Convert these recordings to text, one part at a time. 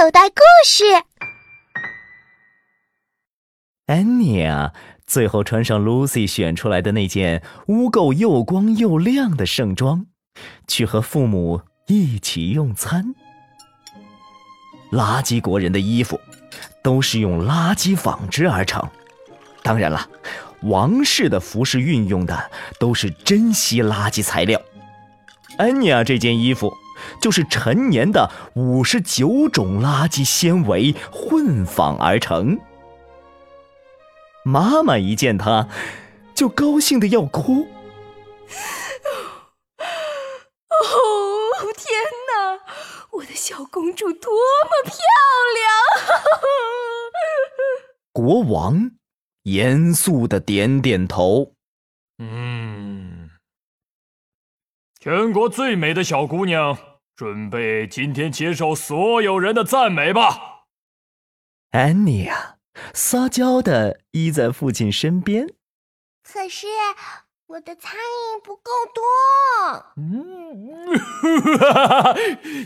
口袋故事。安妮啊最后穿上 Lucy 选出来的那件污垢又光又亮的盛装，去和父母一起用餐。垃圾国人的衣服都是用垃圾纺织而成，当然了，王室的服饰运用的都是珍稀垃圾材料。安妮啊这件衣服就是陈年的五十九种垃圾纤维混纺而成。妈妈一见她，就高兴的要哭。哦，天哪！我的小公主多么漂亮！国王严肃的点点头。嗯，全国最美的小姑娘，准备今天接受所有人的赞美吧。安妮亚撒娇的依在父亲身边。可是我的苍蝇不够多。嗯，哈哈，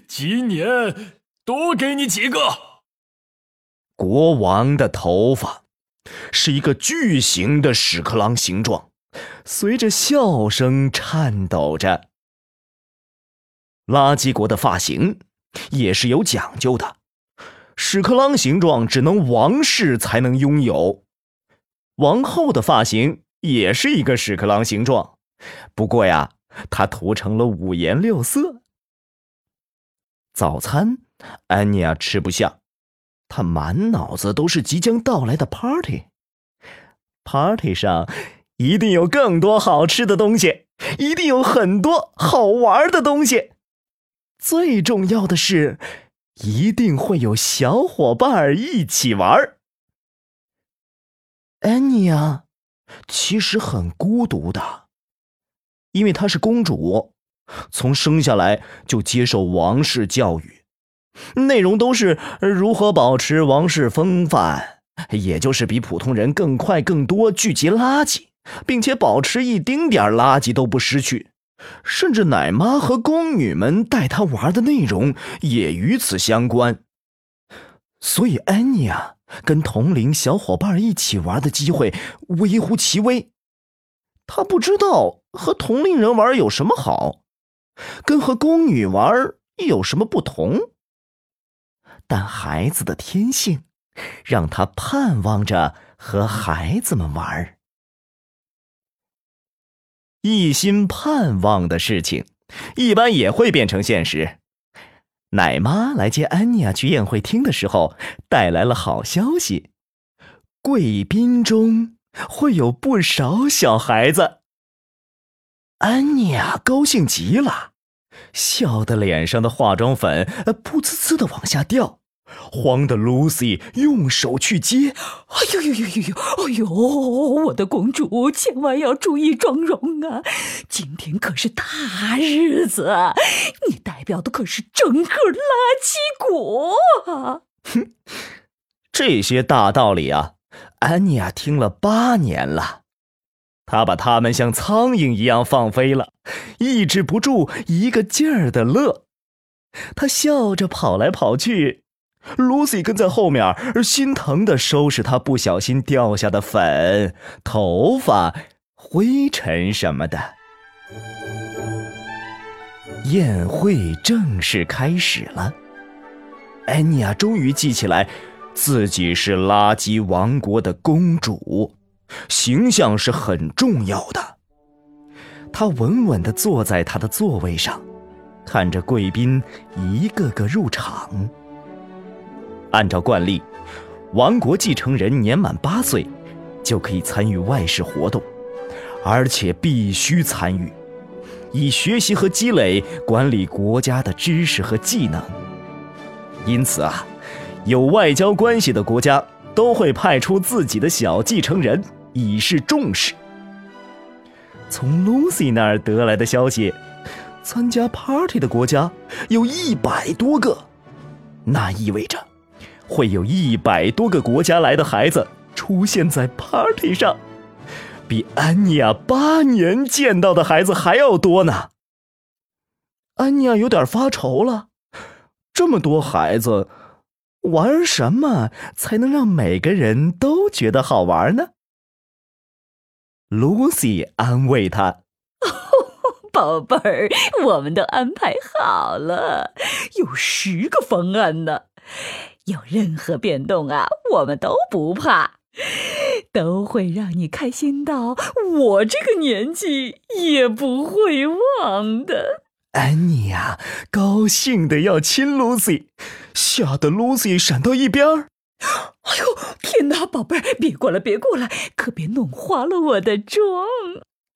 今年多给你几个。国王的头发是一个巨型的屎壳郎形状，随着笑声颤抖着。垃圾国的发型也是有讲究的，屎壳郎形状只能王室才能拥有。王后的发型也是一个屎壳郎形状，不过呀，它涂成了五颜六色。早餐，安妮亚吃不下。他满脑子都是即将到来的 party，party 上一定有更多好吃的东西，一定有很多好玩的东西。最重要的是，一定会有小伙伴一起玩。安妮啊其实很孤独的，因为她是公主，从生下来就接受王室教育。内容都是如何保持王室风范，也就是比普通人更快、更多聚集垃圾，并且保持一丁点垃圾都不失去。甚至奶妈和宫女们带她玩的内容也与此相关。所以安妮啊跟同龄小伙伴一起玩的机会微乎其微。她不知道和同龄人玩有什么好，跟和宫女玩有什么不同。但孩子的天性，让他盼望着和孩子们玩一心盼望的事情，一般也会变成现实。奶妈来接安妮亚去宴会厅的时候，带来了好消息：贵宾中会有不少小孩子。安妮亚高兴极了。笑得脸上的化妆粉噗呲呲的往下掉，慌的 Lucy 用手去接。哎呦呦呦呦呦！哎呦，我的公主，千万要注意妆容啊！今天可是大日子，你代表的可是整个垃圾国啊！哼，这些大道理啊，安妮亚听了八年了。她把他们像苍蝇一样放飞了，抑制不住一个劲儿的乐。她笑着跑来跑去，Lucy 跟在后面，心疼的收拾她不小心掉下的粉、头发、灰尘什么的。宴会正式开始了，安妮亚终于记起来，自己是垃圾王国的公主。形象是很重要的。她稳稳地坐在她的座位上，看着贵宾一个个入场。按照惯例，王国继承人年满八岁就可以参与外事活动，而且必须参与，以学习和积累管理国家的知识和技能。因此啊，有外交关系的国家都会派出自己的小继承人。以示重视。从 Lucy 那儿得来的消息，参加 party 的国家有一百多个，那意味着会有一百多个国家来的孩子出现在 party 上，比安妮亚八年见到的孩子还要多呢。安妮亚有点发愁了，这么多孩子，玩什么才能让每个人都觉得好玩呢？Lucy 安慰他：“ 宝贝儿，我们都安排好了，有十个方案呢。有任何变动啊，我们都不怕，都会让你开心到我这个年纪也不会忘的。”安妮呀，高兴的要亲 Lucy，吓得 Lucy 闪到一边儿。哎呦，天哪，宝贝儿，别过来，别过来，可别弄花了我的妆。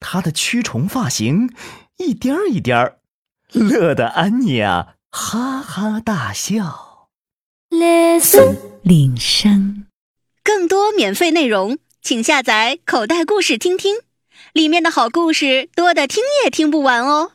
她的蛆虫发型一颠儿一颠儿，乐得安妮啊哈哈大笑。森林声，更多免费内容，请下载口袋故事听听，里面的好故事多的听也听不完哦。